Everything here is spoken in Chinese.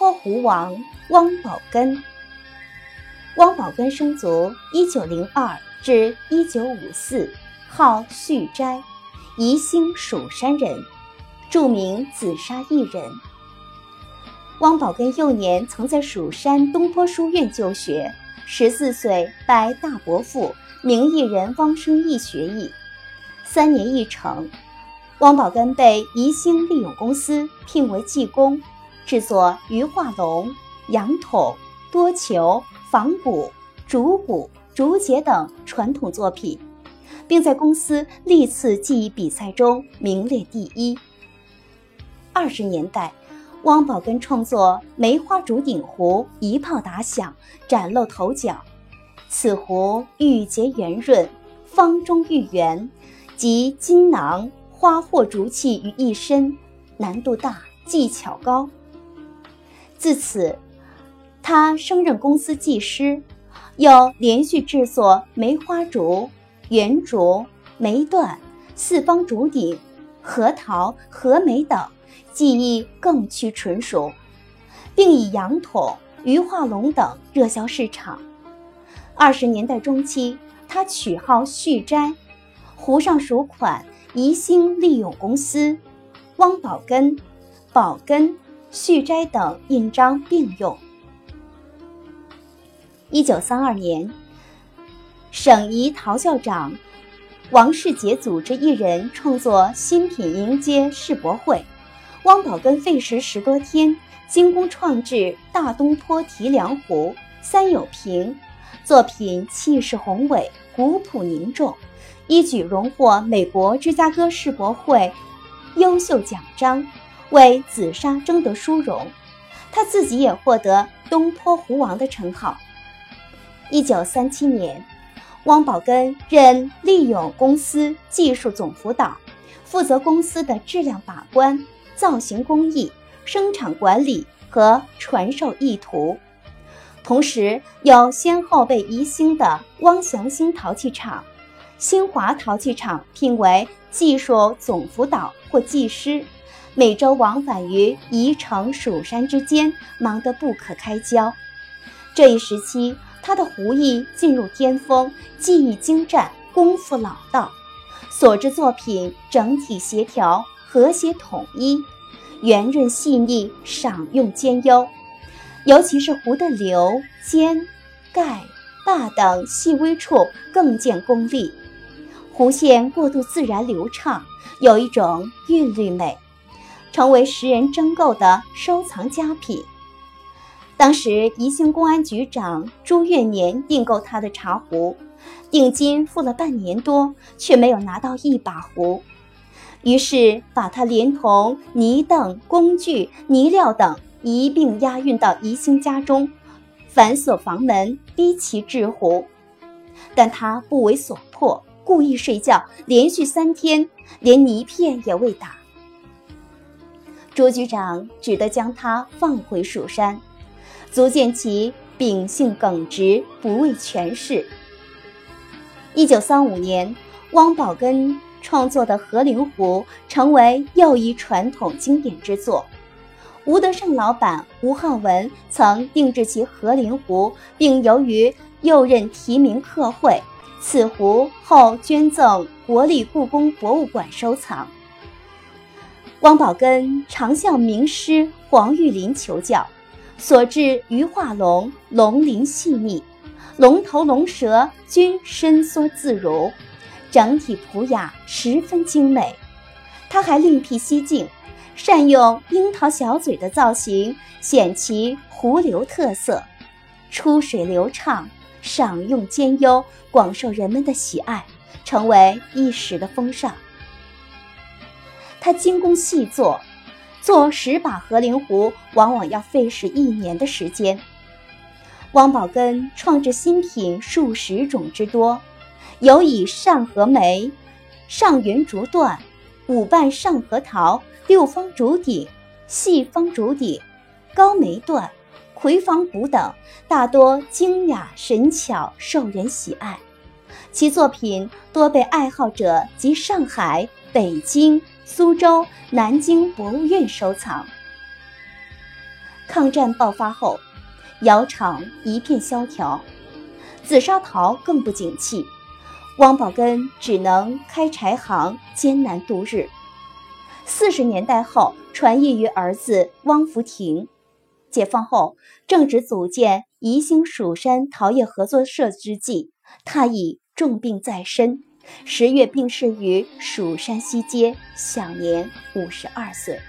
泼湖王汪宝根。汪宝根生卒一九零二至一九五四，号旭斋，宜兴蜀山人，著名紫砂艺人。汪宝根幼年曾在蜀山东坡书院就学，十四岁拜大伯父名艺人汪生义学艺，三年一成。汪宝根被宜兴利永公司聘为技工，制作鱼化龙、羊筒、多球、仿鼓、竹鼓、竹节等传统作品，并在公司历次技艺比赛中名列第一。二十年代。汪宝根创作梅花竹顶壶，一炮打响，崭露头角。此壶玉洁圆润，方中玉圆，集金囊、花货竹器于一身，难度大，技巧高。自此，他升任公司技师，又连续制作梅花竹、圆竹、梅段、四方竹顶、核桃、和梅等。技艺更趋纯熟，并以羊筒、鱼化龙等热销市场。二十年代中期，他取号旭斋，湖上署款宜兴利永公司、汪宝根、宝根、旭斋等印章并用。一九三二年，省仪陶校长王世杰组织艺人创作新品迎接世博会。汪宝根费时十多天，精工创制大东坡提梁壶三友瓶，作品气势宏伟，古朴凝重，一举荣获美国芝加哥世博会优秀奖章，为紫砂争得殊荣。他自己也获得东坡壶王的称号。一九三七年，汪宝根任利永公司技术总辅导，负责公司的质量把关。造型工艺、生产管理和传授意图，同时又先后被宜兴的汪祥兴陶器厂、新华陶器厂聘为技术总辅导或技师，每周往返于宜城、蜀山之间，忙得不可开交。这一时期，他的壶艺进入巅峰，技艺精湛，功夫老道，所制作品整体协调。和谐统一，圆润细腻，赏用兼优，尤其是壶的流、尖、盖、把等细微处更见功力。弧线过渡自然流畅，有一种韵律美，成为时人争购的收藏佳品。当时宜兴公安局长朱月年订购他的茶壶，定金付了半年多，却没有拿到一把壶。于是把他连同泥凳、工具、泥料等一并押运到宜兴家中，反锁房门，逼其制壶。但他不为所迫，故意睡觉，连续三天连泥片也未打。朱局长只得将他放回蜀山，足见其秉性耿直，不畏权势。一九三五年，汪宝根。创作的和灵壶成为又一传统经典之作。吴德胜老板吴浩文曾定制其和灵壶，并由于又任提名客会，此壶后捐赠国立故宫博物馆收藏。汪宝根常向名师黄玉林求教，所制鱼化龙龙鳞细腻，龙头龙舌均伸缩自如。整体朴雅，十分精美。他还另辟蹊径，善用樱桃小嘴的造型，显其湖流特色，出水流畅，赏用兼优，广受人们的喜爱，成为一时的风尚。他精工细作，做十把和灵壶往往要费时一年的时间。汪宝根创制新品数十种之多。有以上河梅、上云竹段、五瓣上核桃、六方竹鼎、细方竹鼎、高梅段、葵房鼓等，大多精雅神巧，受人喜爱。其作品多被爱好者及上海、北京、苏州、南京博物院收藏。抗战爆发后，窑厂一片萧条，紫砂陶更不景气，汪宝根只能开柴行艰难度日。四十年代后，传艺于儿子汪福亭。解放后，正值组建宜兴蜀山陶业合作社之际，他已重病在身，十月病逝于蜀山西街，享年五十二岁。